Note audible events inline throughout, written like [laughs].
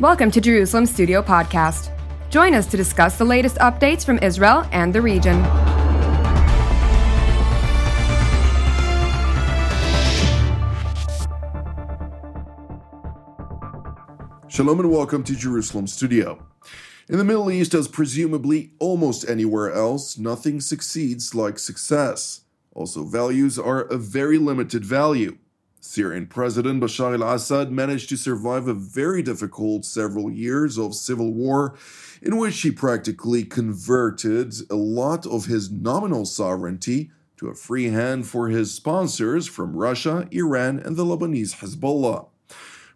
Welcome to Jerusalem Studio Podcast. Join us to discuss the latest updates from Israel and the region. Shalom and welcome to Jerusalem Studio. In the Middle East, as presumably almost anywhere else, nothing succeeds like success. Also, values are of very limited value. Syrian President Bashar al Assad managed to survive a very difficult several years of civil war in which he practically converted a lot of his nominal sovereignty to a free hand for his sponsors from Russia, Iran, and the Lebanese Hezbollah.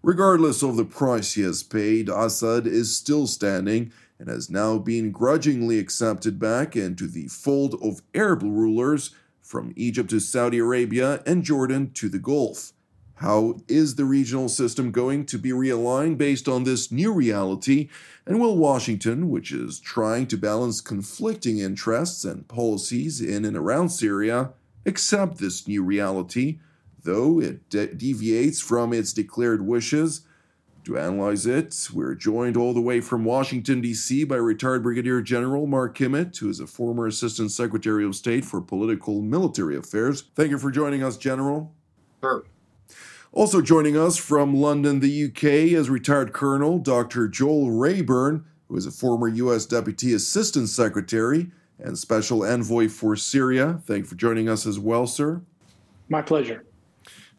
Regardless of the price he has paid, Assad is still standing and has now been grudgingly accepted back into the fold of Arab rulers from Egypt to Saudi Arabia and Jordan to the Gulf. How is the regional system going to be realigned based on this new reality? And will Washington, which is trying to balance conflicting interests and policies in and around Syria, accept this new reality, though it de- deviates from its declared wishes? To analyze it, we're joined all the way from Washington, D.C. by retired Brigadier General Mark Kimmitt, who is a former Assistant Secretary of State for Political Military Affairs. Thank you for joining us, General. Sure. Also joining us from London, the UK, is retired Colonel Dr. Joel Rayburn, who is a former U.S. Deputy Assistant Secretary and Special Envoy for Syria. Thank you for joining us as well, sir. My pleasure.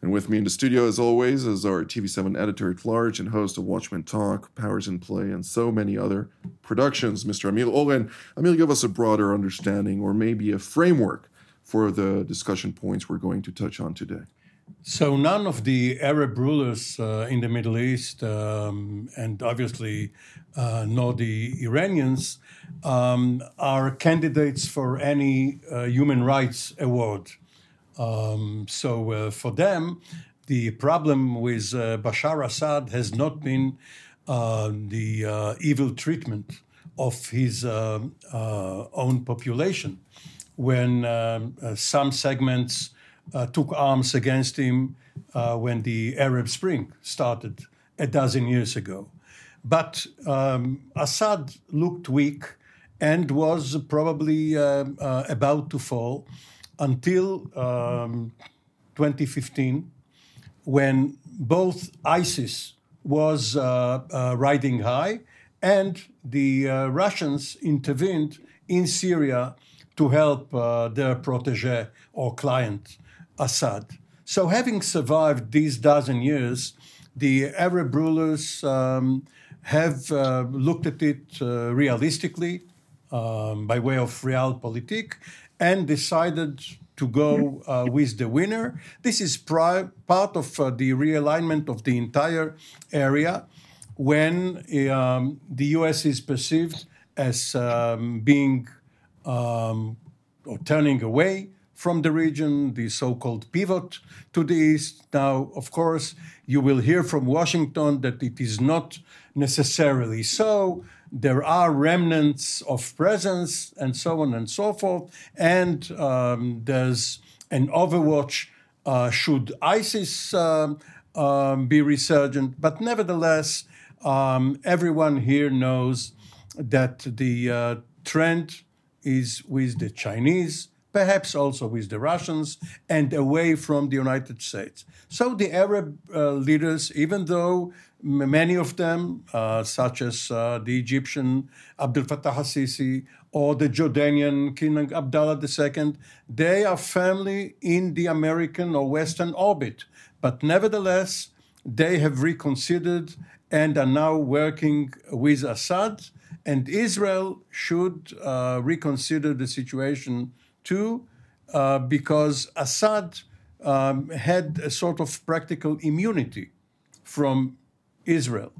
And with me in the studio, as always, is our TV7 editor at large and host of Watchmen Talk, Powers in Play, and so many other productions, Mr. Amir Oren. Amir, give us a broader understanding or maybe a framework for the discussion points we're going to touch on today. So none of the Arab rulers uh, in the Middle East, um, and obviously uh, nor the Iranians, um, are candidates for any uh, human rights award. Um, so uh, for them, the problem with uh, Bashar Assad has not been uh, the evil treatment of his own population. When um, some segments uh, took arms against him uh, when the Arab Spring started a dozen years ago. But um, Assad looked weak and was probably uh, uh about to fall until um, 2015, when both ISIS was uh, uh, riding high and the Russians intervened in Syria to help their protege or client Assad. So, having survived these dozen years, the Arab rulers um, have uh, looked at it uh, realistically um, by way of realpolitik and decided to go uh, with the winner. This is pri- part of uh, the realignment of the entire area when um, the US is perceived as um, being um, or turning away from the region, the so called pivot to the east. Now, of course, you will hear from Washington that it is not necessarily so. There are remnants of presence and so on and so forth. And um, there's an overwatch uh, should ISIS um, um, be resurgent. But nevertheless, um, everyone here knows that the uh, trend is with the Chinese perhaps also with the Russians, and away from the United States. So the Arab uh, leaders, even though many of them, uh, such as uh, the Egyptian Abdel Fattah al-Sisi or the Jordanian King Abdullah II, they are firmly in the American or Western orbit. But nevertheless, they have reconsidered and are now working with Assad. And Israel should uh, reconsider the situation too, uh, because Assad um, had a sort of practical immunity from Israel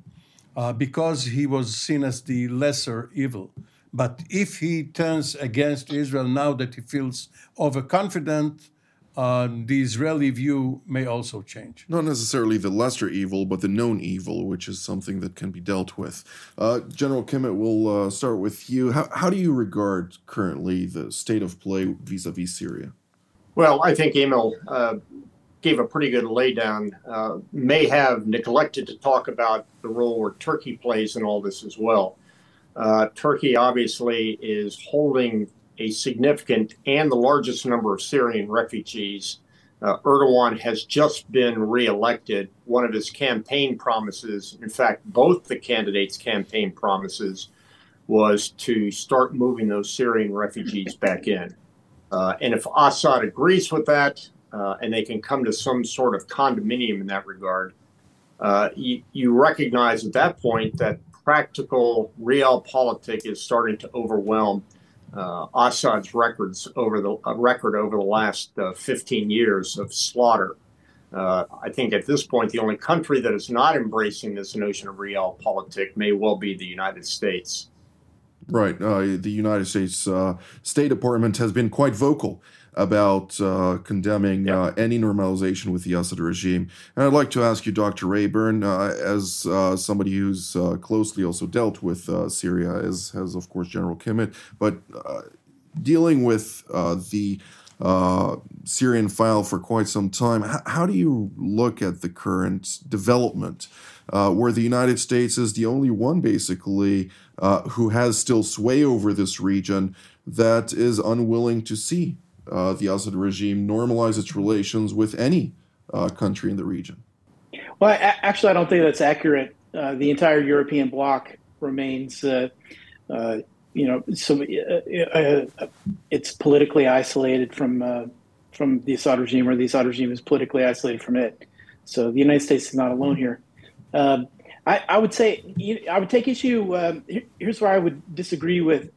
uh, because he was seen as the lesser evil. But if he turns against Israel now that he feels overconfident, uh, the Israeli view may also change. Not necessarily the lesser evil, but the known evil, which is something that can be dealt with. Uh, General Kimmitt, we'll uh, start with you. How, how do you regard currently the state of play vis a vis Syria? Well, I think Amir uh, gave a pretty good laydown, uh, may have neglected to talk about the role where Turkey plays in all this as well. Uh, Turkey obviously is holding a significant and the largest number of Syrian refugees. Uh, Erdogan has just been reelected. One of his campaign promises, in fact, both the candidates' campaign promises, was to start moving those Syrian refugees back in. Uh, and if Assad agrees with that, uh, and they can come to some sort of condominium in that regard, uh, you, you recognize at that point that practical realpolitik is starting to overwhelm uh, Assad's records over the uh, record over the last uh, 15 years of slaughter. Uh, I think at this point, the only country that is not embracing this notion of realpolitik may well be the United States. Right. Uh, the United States State Department has been quite vocal about uh, condemning uh, any normalization with the Assad regime. And I'd like to ask you, Dr. Rayburn, uh, as uh, somebody who's uh, closely also dealt with uh, Syria, as has, of course, General Kimmitt, but dealing with the Syrian file for quite some time, H- how do you look at the current development? where the United States is the only one, basically, who has still sway over this region that is unwilling to see uh, the Assad regime normalize its relations with any uh, country in the region? Well, actually, I don't think that's accurate. Uh, the entire European bloc remains, uh, uh, you know, so uh, it's politically isolated from from the Assad regime, or the Assad regime is politically isolated from it. So the United States is not alone here. Um, I, I, would say I would take issue. Um, here's where I would disagree with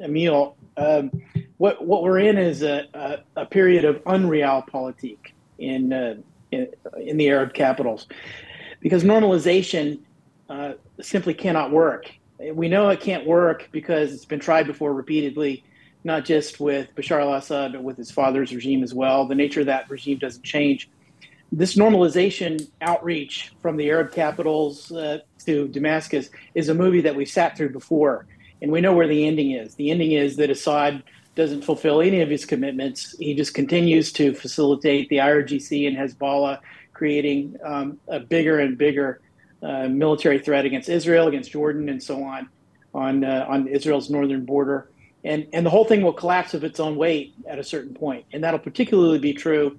Amir. Um, what what we're in is a, a, a period of unrealpolitik in, uh, in, in the Arab capitals, because normalization uh, simply cannot work. We know it can't work because it's been tried before repeatedly, not just with Bashar al-Assad, but with his father's regime as well. The nature of that regime doesn't change. This normalization outreach from the Arab capitals uh, to Damascus is a movie that we've sat through before, and we know where the ending is. The ending is that Assad doesn't fulfill any of his commitments. He just continues to facilitate the IRGC and Hezbollah, creating um, a bigger and bigger uh, military threat against Israel, against Jordan, and so on, on uh, on Israel's northern border. And and the whole thing will collapse of its own weight at a certain point. point, and that'll particularly be true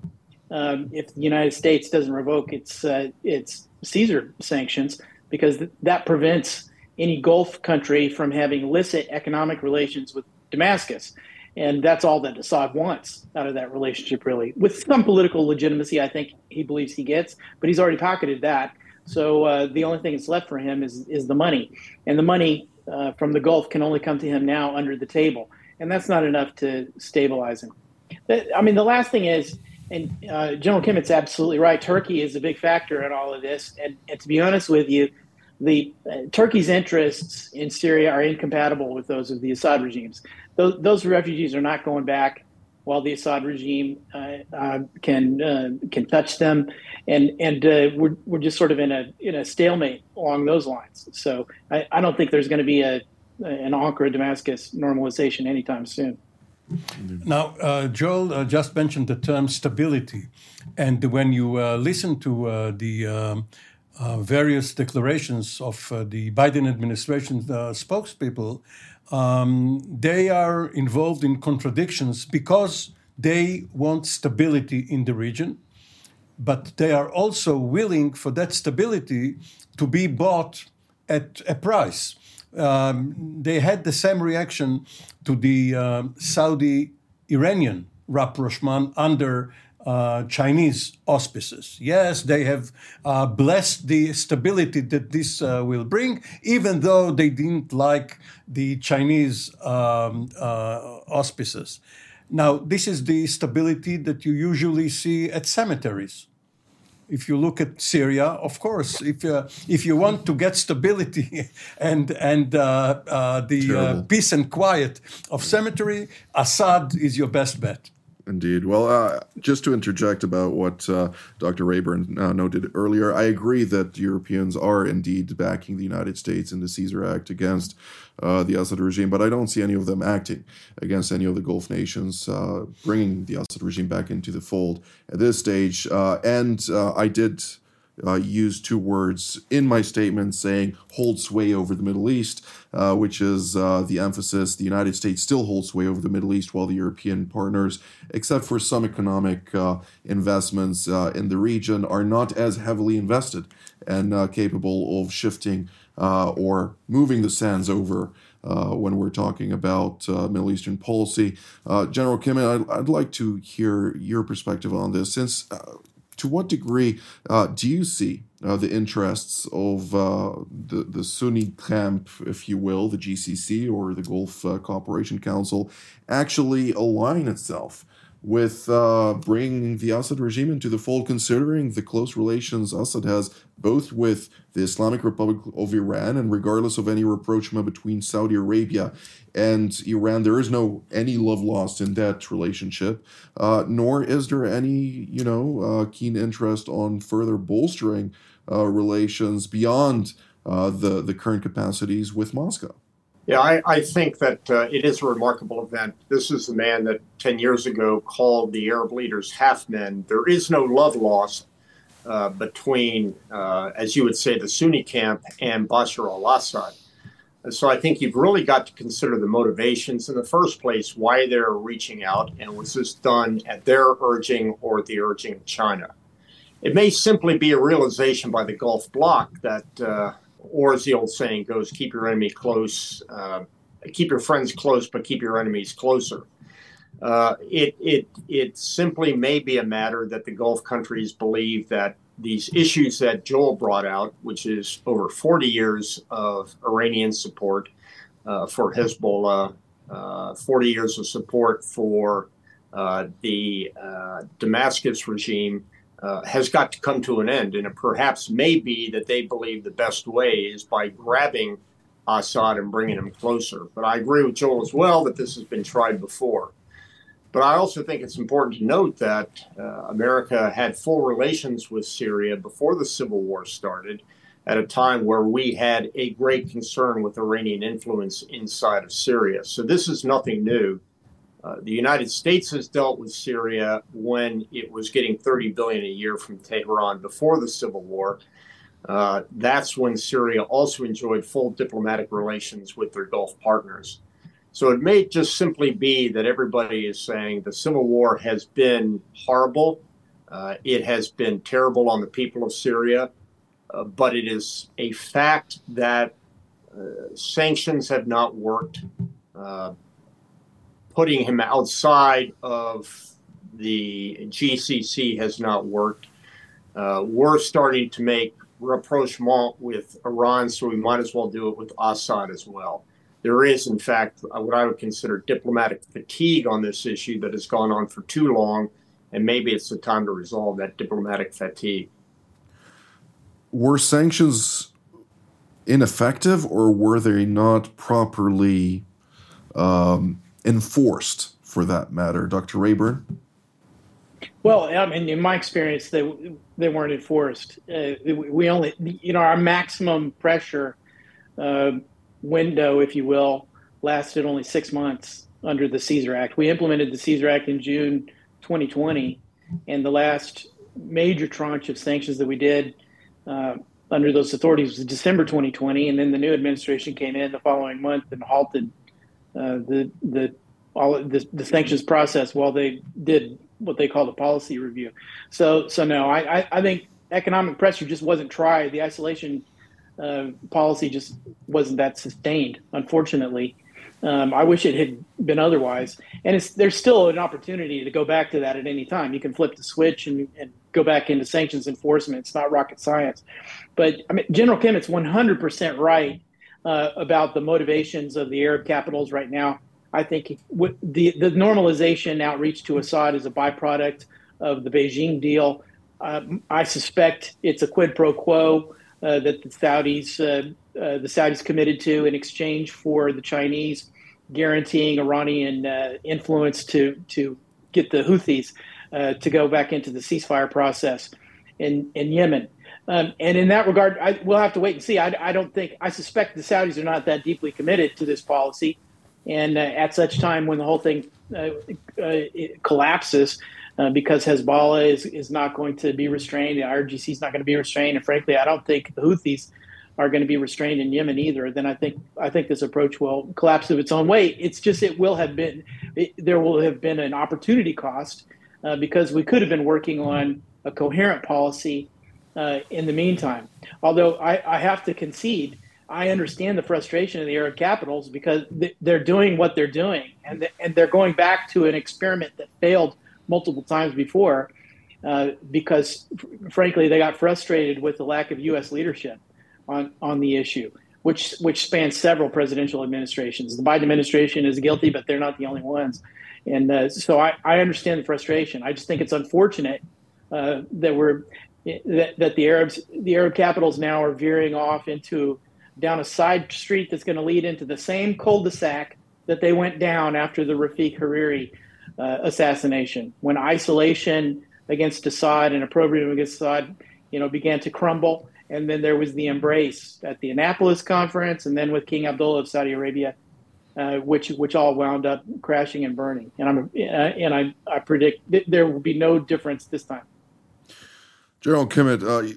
um, if the United States doesn't revoke its uh, its Caesar sanctions, because th- that prevents any Gulf country from having illicit economic relations with Damascus. And that's all that Assad wants out of that relationship, really. With some political legitimacy, I think he believes he gets, but he's already pocketed that. So uh, the only thing that's left for him is, is the money. And the money uh, from the Gulf can only come to him now under the table. And that's not enough to stabilize him. I mean, the last thing is, and uh, General Kimmitt's absolutely right, Turkey is a big factor in all of this. And, and to be honest with you, the uh, Turkey's interests in Syria are incompatible with those of the Assad regimes those, those refugees are not going back while the Assad regime uh, uh, can uh, can touch them, and and uh, we're we're just sort of in a in a stalemate along those lines. So I, I don't think there's going to be a an Ankara Damascus normalization anytime soon. Now, uh, Joel uh, just mentioned the term stability, and when you listen to the um, various declarations of the Biden administration spokespeople, um, they are involved in contradictions because they want stability in the region, but they are also willing for that stability to be bought at a price. Um, they had the same reaction to the uh, Saudi Iranian rapprochement under uh, Chinese auspices. Yes, they have uh, blessed the stability that this uh, will bring, even though they didn't like the Chinese um, uh, auspices. Now, this is the stability that you usually see at cemeteries. If you look at Syria, of course, if uh, if you want to get stability [laughs] and and uh, the peace and quiet of cemetery, Assad is your best bet. Indeed. Well, uh, just to interject about what uh, Dr. Rayburn uh, noted earlier, I agree that Europeans are indeed backing the United States in the Caesar Act against uh, the Assad regime, but I don't see any of them acting against any of the Gulf nations, uh, bringing the Assad regime back into the fold at this stage. Uh, and I did uh, used two words in my statement saying hold sway over the Middle East, uh, which is uh, the emphasis. The United States still holds sway over the Middle East, while the European partners, except for some economic uh, investments uh, in the region, are not as heavily invested and uh, capable of shifting or moving the sands over. when we're talking about Middle Eastern policy, General Kimmitt, I'd, I'd, like to hear your perspective on this, since to what degree uh, do you see uh, the interests of uh, the, the Sunni camp, if you will, the GCC or the Gulf uh, Cooperation Council, actually align itself with uh, bringing the Assad regime into the fold, considering the close relations Assad has both with the Islamic Republic of Iran and regardless of any rapprochement between Saudi Arabia and Iran, there is no any love lost in that relationship, uh, nor is there any you know uh, keen interest on further bolstering uh, relations beyond uh, the the current capacities with Moscow. Yeah, I, I think that uh, it is a remarkable event. This is the man that 10 years ago called the Arab leaders half men. There is no love lost uh, between, uh, as you would say, the Sunni camp and Bashar al Assad. so I think you've really got to consider the motivations in the first place, why they're reaching out, and was this done at their urging or the urging of China? It may simply be a realization by the Gulf bloc that uh, or as the old saying goes, keep your enemy close, uh, keep your friends close, but keep your enemies closer. Uh, it, it, it simply may be a matter that the Gulf countries believe that these issues that Joel brought out, which is over 40 years of Iranian support uh, for Hezbollah, uh, 40 years of support for uh, the uh, Damascus regime, uh, has got to come to an end. And it perhaps may be that they believe the best way is by grabbing Assad and bringing him closer. But I agree with Joel as well that this has been tried before. But I also think it's important to note that uh, America had full relations with Syria before the civil war started, at a time where we had a great concern with Iranian influence inside of Syria. So this is nothing new. Uh, the United States has dealt with Syria when it was getting 30 billion a year from Tehran before the civil war. Uh, that's when Syria also enjoyed full diplomatic relations with their Gulf partners. So it may just simply be that everybody is saying the civil war has been horrible. Uh, it has been terrible on the people of Syria, uh, but it is a fact that uh, sanctions have not worked putting him outside of the GCC has not worked. Uh, we're starting to make rapprochement with Iran, so we might as well do it with Assad as well. There is, in fact, what I would consider diplomatic fatigue on this issue that has gone on for too long, and maybe it's the time to resolve that diplomatic fatigue. Were sanctions ineffective, or were they not properly um, enforced for that matter, Dr. Rayburn? Well, I mean, in my experience, they they weren't enforced. Uh, we only, you know, our maximum pressure uh, window, if you will, lasted only six months under the Caesar Act. We implemented the Caesar Act in June 2020, and the last major tranche of sanctions that we did uh, under those authorities was December 2020, and then the new administration came in the following month and halted the the all the, the sanctions process while they did what they call the policy review. So so no, I, I, I think economic pressure just wasn't tried. The isolation uh, policy just wasn't that sustained, unfortunately. Um, I wish it had been otherwise. And there's still an opportunity to go back to that at any time. You can flip the switch and, and go back into sanctions enforcement. It's not rocket science. But I mean, General Kimmitt's 100% right uh, about the motivations of the Arab capitals right now. I think the, the normalization outreach to Assad is a byproduct of the Beijing deal. Uh, I suspect it's a quid pro quo uh, that the Saudis uh, uh the Saudis committed to in exchange for the Chinese guaranteeing Iranian uh, influence to to get the Houthis uh, to go back into the ceasefire process in in Yemen. Um, and in that regard, I, we'll have to wait and see. I, I, don't think I suspect the Saudis are not that deeply committed to this policy, and uh, at such time when the whole thing uh, uh collapses, uh, because Hezbollah is, is not going to be restrained, the IRGC is not going to be restrained, and frankly, I don't think the Houthis are going to be restrained in Yemen either. Then I think I think this approach will collapse of its own weight. It's just it will have been it, there will have been an opportunity cost uh, because we could have been working on a coherent policy uh, in the meantime. Although I, I, have to concede, I understand the frustration of the Arab capitals because they're doing what they're doing, and and they're going back to an experiment that failed multiple times before, uh, because frankly they got frustrated with the lack of U.S. leadership on on the issue. Which, which spans several presidential administrations. The Biden administration is guilty, but they're not the only ones. And uh, so I, I understand the frustration. I just think it's unfortunate uh, that we're that, that the Arabs, the Arab capitals now are veering off into down a side street that's going to lead into the same cul-de-sac that they went down after the Rafiq Hariri uh, assassination, when isolation against Assad and opprobrium against Assad, you know, began to crumble, and then there was the embrace at the Annapolis conference, and then with King Abdullah of Saudi Arabia, uh, which which all wound up crashing and burning. And I'm uh, and I I predict there will be no difference this time. General Kimmitt, uh,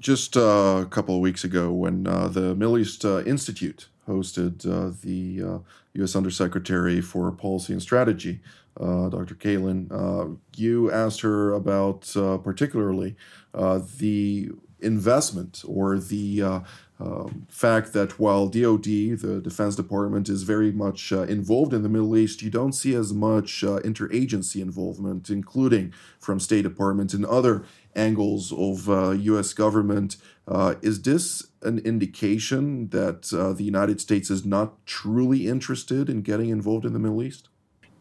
just uh, a couple of weeks ago, when uh, the Middle East uh, Institute hosted uh, the U.S. Uh, Undersecretary for Policy and Strategy, Dr. Kagan, you asked her about particularly the investment or the um, fact that while DoD, the Defense Department, is very much uh, involved in the Middle East, you don't see as much uh, interagency involvement, including from State Department and other angles of uh, U.S. government. Uh, is this an indication that uh, the United States is not truly interested in getting involved in the Middle East?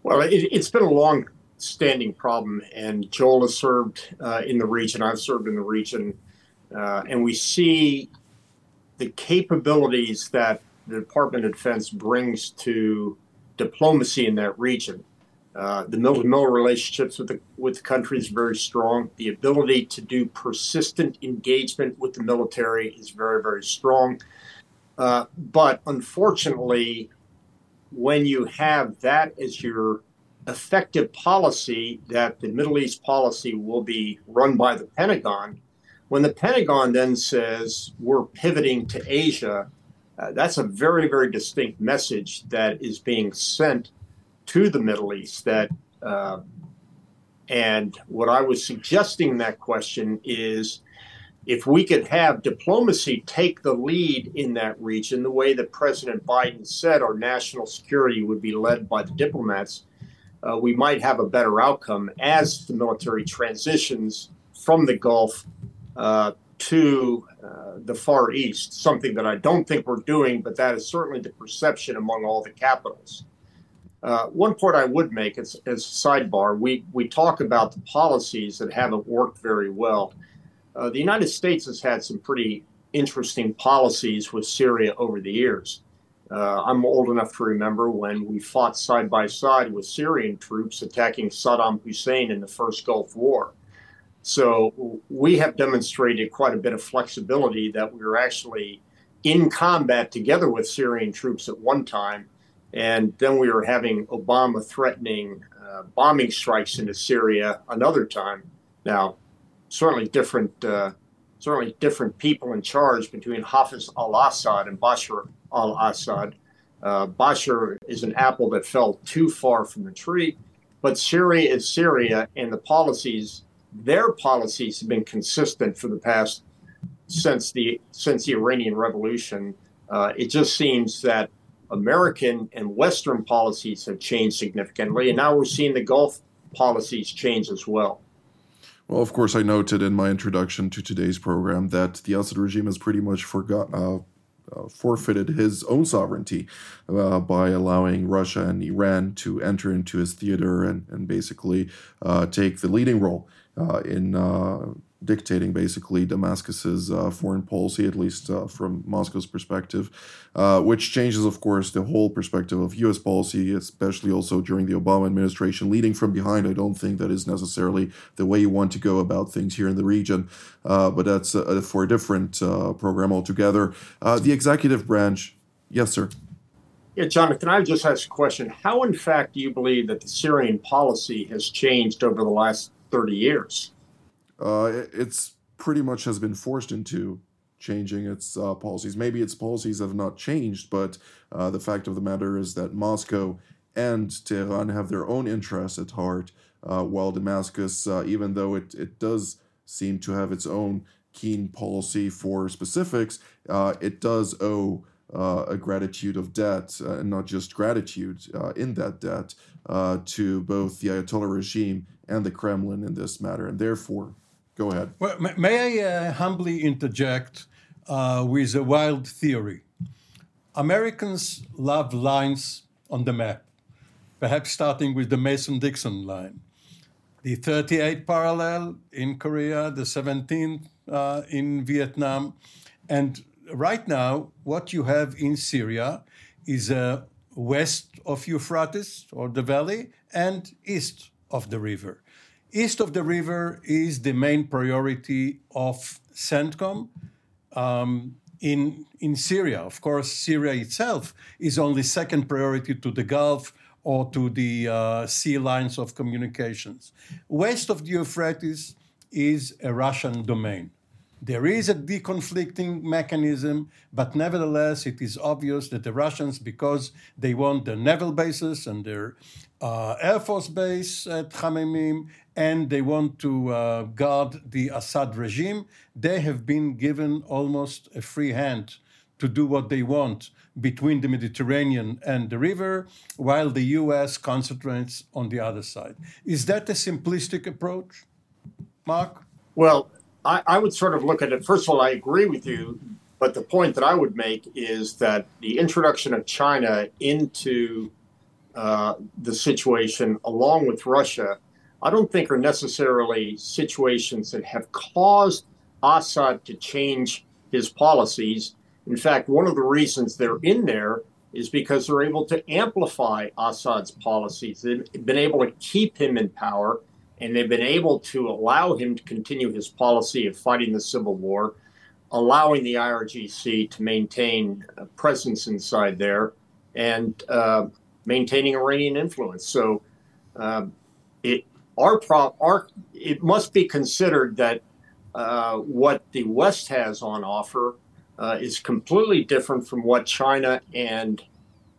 Well, it, has been a long standing problem, and Joel has served uh, in the region. I've served in the region, and we see the capabilities that the Department of Defense brings to diplomacy in that region. Uh, the mill-to-mill relationships with the with the country is very strong. The ability to do persistent engagement with the military is very very strong. Uh, but unfortunately, when you have that as your effective policy, that the Middle East policy will be run by the Pentagon, when the Pentagon then says we're pivoting to Asia, uh, that's a very, very distinct message that is being sent to the Middle East. That uh, and what I was suggesting in that question is if we could have diplomacy take the lead in that region, the way that President Biden said our national security would be led by the diplomats, uh, we might have a better outcome as the military transitions from the Gulf uh, to uh, the Far East, something that I don't think we're doing, but that is certainly the perception among all the capitals. Uh, one point I would make as, as a sidebar, we, we talk about the policies that haven't worked very well. Uh, the United States has had some pretty interesting policies with Syria over the years. Uh, I'm old enough to remember when we fought side by side with Syrian troops attacking Saddam Hussein in the first Gulf War. So we have demonstrated quite a bit of flexibility that we were actually in combat together with Syrian troops at one time. And then we were having Obama threatening uh, bombing strikes into Syria another time. Now, certainly different, uh, certainly different people in charge between Hafiz al-Assad and Bashar al-Assad. Uh, Bashar is an apple that fell too far from the tree, but Syria is Syria, and the policies their policies have been consistent for the past since the since the Iranian Revolution. Uh, it just seems that American and Western policies have changed significantly, and now we're seeing the Gulf policies change as well. Well, of course, I noted in my introduction to today's program that the Assad regime has pretty much forgot, uh, uh, forfeited his own sovereignty uh, by allowing Russia and Iran to enter into his theater and, and basically uh, take the leading role uh, in uh, dictating basically Damascus's uh, foreign policy, at least uh, from Moscow's perspective, uh, which changes, of course, the whole perspective of U.S. policy, especially also during the Obama administration. Leading from behind, I don't think that is necessarily the way you want to go about things here in the region, uh, but that's uh, for a different uh, program altogether. the executive branch, yes, sir. Yeah, Jonathan, I just ask a question. How, in fact, do you believe that the Syrian policy has changed over the last 30 years? Uh, it's pretty much has been forced into changing its uh, policies. Maybe its policies have not changed, but uh, the fact of the matter is that Moscow and Tehran have their own interests at heart, uh, while Damascus, uh, even though it, it does seem to have its own keen policy for specifics, uh, it does owe a gratitude of debt, and not just gratitude in that debt, to both the Ayatollah regime and the Kremlin in this matter. And therefore, Go ahead. Well, may I uh, humbly interject uh, with a wild theory? Americans love lines on the map, perhaps starting with the Mason Dixon line. The 38th parallel in Korea, the 17th uh, in Vietnam. And right now, what you have in Syria is uh, west of Euphrates or the valley and east of the river. East of the river is the main priority of CENTCOM um, in, in Syria. Of course, Syria itself is only second priority to the Gulf or to the uh, sea lines of communications. West of the Euphrates is a Russian domain. There is a deconflicting mechanism, but nevertheless, it is obvious that the Russians, because they want their naval bases and their uh, air force base at Khmeimim, and they want to uh, guard the Assad regime, they have been given almost a free hand to do what they want between the Mediterranean and the river, while the US concentrates on the other side. Is that a simplistic approach, Mark? Well, I, I, would sort of look at it. First of all, I agree with you, but the point that I would make is that the introduction of China into uh, the situation, along with Russia, I don't think are necessarily situations that have caused Assad to change his policies. In fact, one of the reasons they're in there is because they're able to amplify Assad's policies. They've been able to keep him in power and they've been able to allow him to continue his policy of fighting the civil war, allowing the IRGC to maintain a presence inside there, and uh, maintaining Iranian influence. So, uh, our pro- our it must be considered that uh, what the West has on offer uh, is completely different from what China and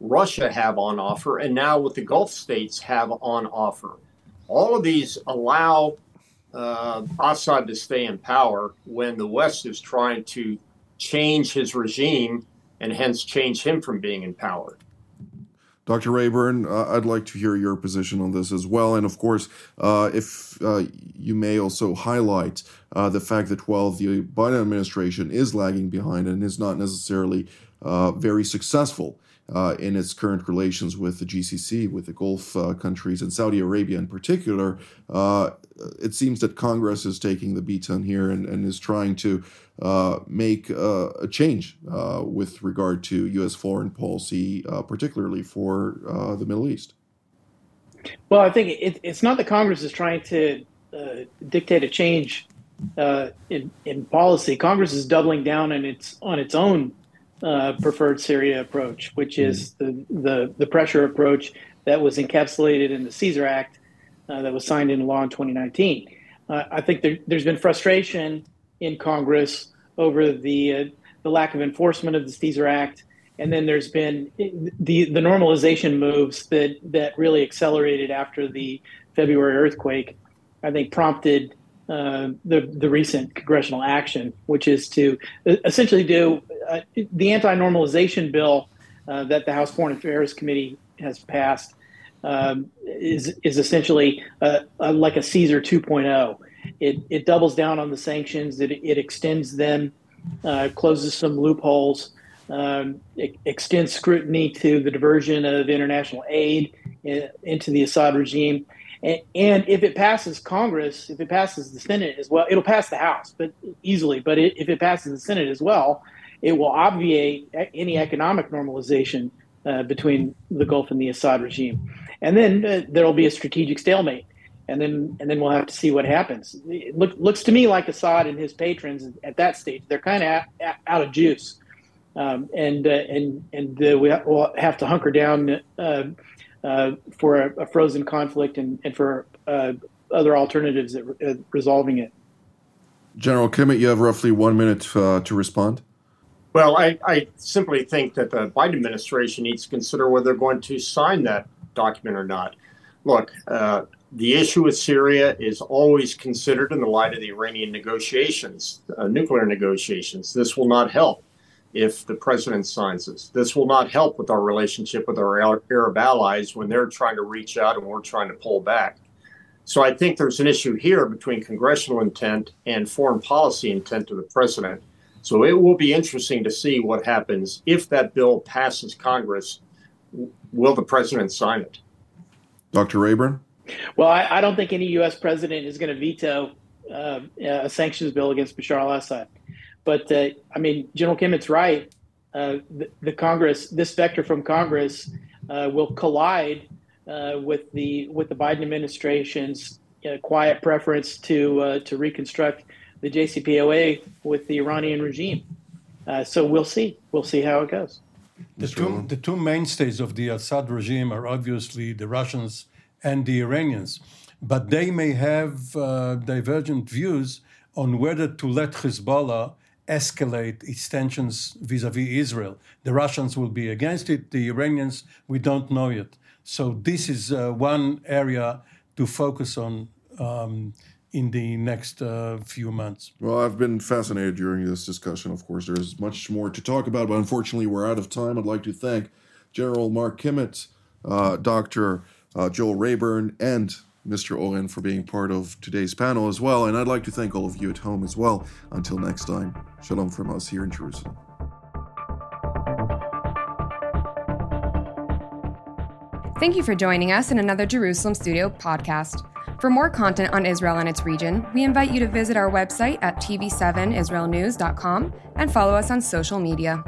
Russia have on offer, and now what the Gulf states have on offer. All of these allow uh, Assad to stay in power when the West is trying to change his regime and hence change him from being in power. Dr. Rayburn, uh, I'd like to hear your position on this as well. And of course, uh, if uh, you may also highlight uh, the fact that while the Biden administration is lagging behind and is not necessarily uh, very successful uh, in its current relations with the GCC, with the Gulf uh, countries, and Saudi Arabia in particular, uh, it seems that Congress is taking the baton here and, and is trying to uh, make uh, a change uh, with regard to U.S. foreign policy, particularly for the Middle East. Well, I think it, it's not that Congress is trying to dictate a change in, in policy. Congress is doubling down on its on its own uh, preferred Syria approach, which is mm-hmm. the, the, the, pressure approach that was encapsulated in the Caesar Act uh, that was signed into law in 2019. Uh, I think there, has been frustration in Congress over the, uh, the lack of enforcement of the Caesar Act. And then there's been the, the normalization moves that, that really accelerated after the February earthquake, I think prompted uh, the the recent congressional action, which is to essentially do uh, the anti-normalization bill uh, that the House Foreign Affairs Committee has passed um, is is essentially uh, like a Caesar 2.0. It it doubles down on the sanctions. It it extends them, uh, closes some loopholes. Um, extends scrutiny to the diversion of international aid in, into the Assad regime And, and if it passes Congress, if it passes the Senate as well, it'll pass the House, but easily. But it, if it passes the Senate as well, it will obviate any economic normalization uh, between the Gulf and the Assad regime. And then uh, there will be a strategic stalemate. And then, and then we'll have to see what happens. It look, looks to me like Assad and his patrons at that stage, they're kind of out of juice. Um, and uh, and and uh, we will have to hunker down uh, uh, for a, a, frozen conflict and, and for uh, other alternatives at uh, resolving it. General Kimmitt, you have roughly one minute to respond. Well, I, I, simply think that the Biden administration needs to consider whether they're going to sign that document or not. Look, the issue with Syria is always considered in the light of the Iranian negotiations, nuclear negotiations. This will not help if the president signs this. This will not help with our relationship with our Arab allies when they're trying to reach out and we're trying to pull back. So I think there's an issue here between congressional intent and foreign policy intent of the president. So it will be interesting to see what happens if that bill passes Congress. Will the president sign it? Dr. Rayburn? Well, I, I don't think any U.S. president is going to veto uh, a sanctions bill against Bashar al Assad. But uh, I mean, General Kimmitt's right. Uh, the, the, Congress, this vector from Congress, uh, will collide uh, with the with the Biden administration's uh, quiet preference to uh, to reconstruct the JCPOA with the Iranian regime. so we'll see. We'll see how it goes. The two, the two mainstays of the Assad regime are obviously the Russians and the Iranians, but they may have divergent views on whether to let Hezbollah escalate its tensions vis-a-vis Israel. The Russians will be against it. The Iranians, we don't know yet. So this is uh, one area to focus on um, in the next uh, few months. Well, I've been fascinated during this discussion. Of course, there's much more to talk about, but unfortunately, we're out of time. I'd like to thank General Mark Kimmitt, uh, Dr. Uh, Joel Rayburn, and Mr. Oren for being part of today's panel as well. And I'd like to thank all of you at home as well. Until next time, shalom from us here in Jerusalem. Thank you for joining us in another Jerusalem Studio podcast. For more content on Israel and its region, we invite you to visit our website at tv7israelnews.com and follow us on social media.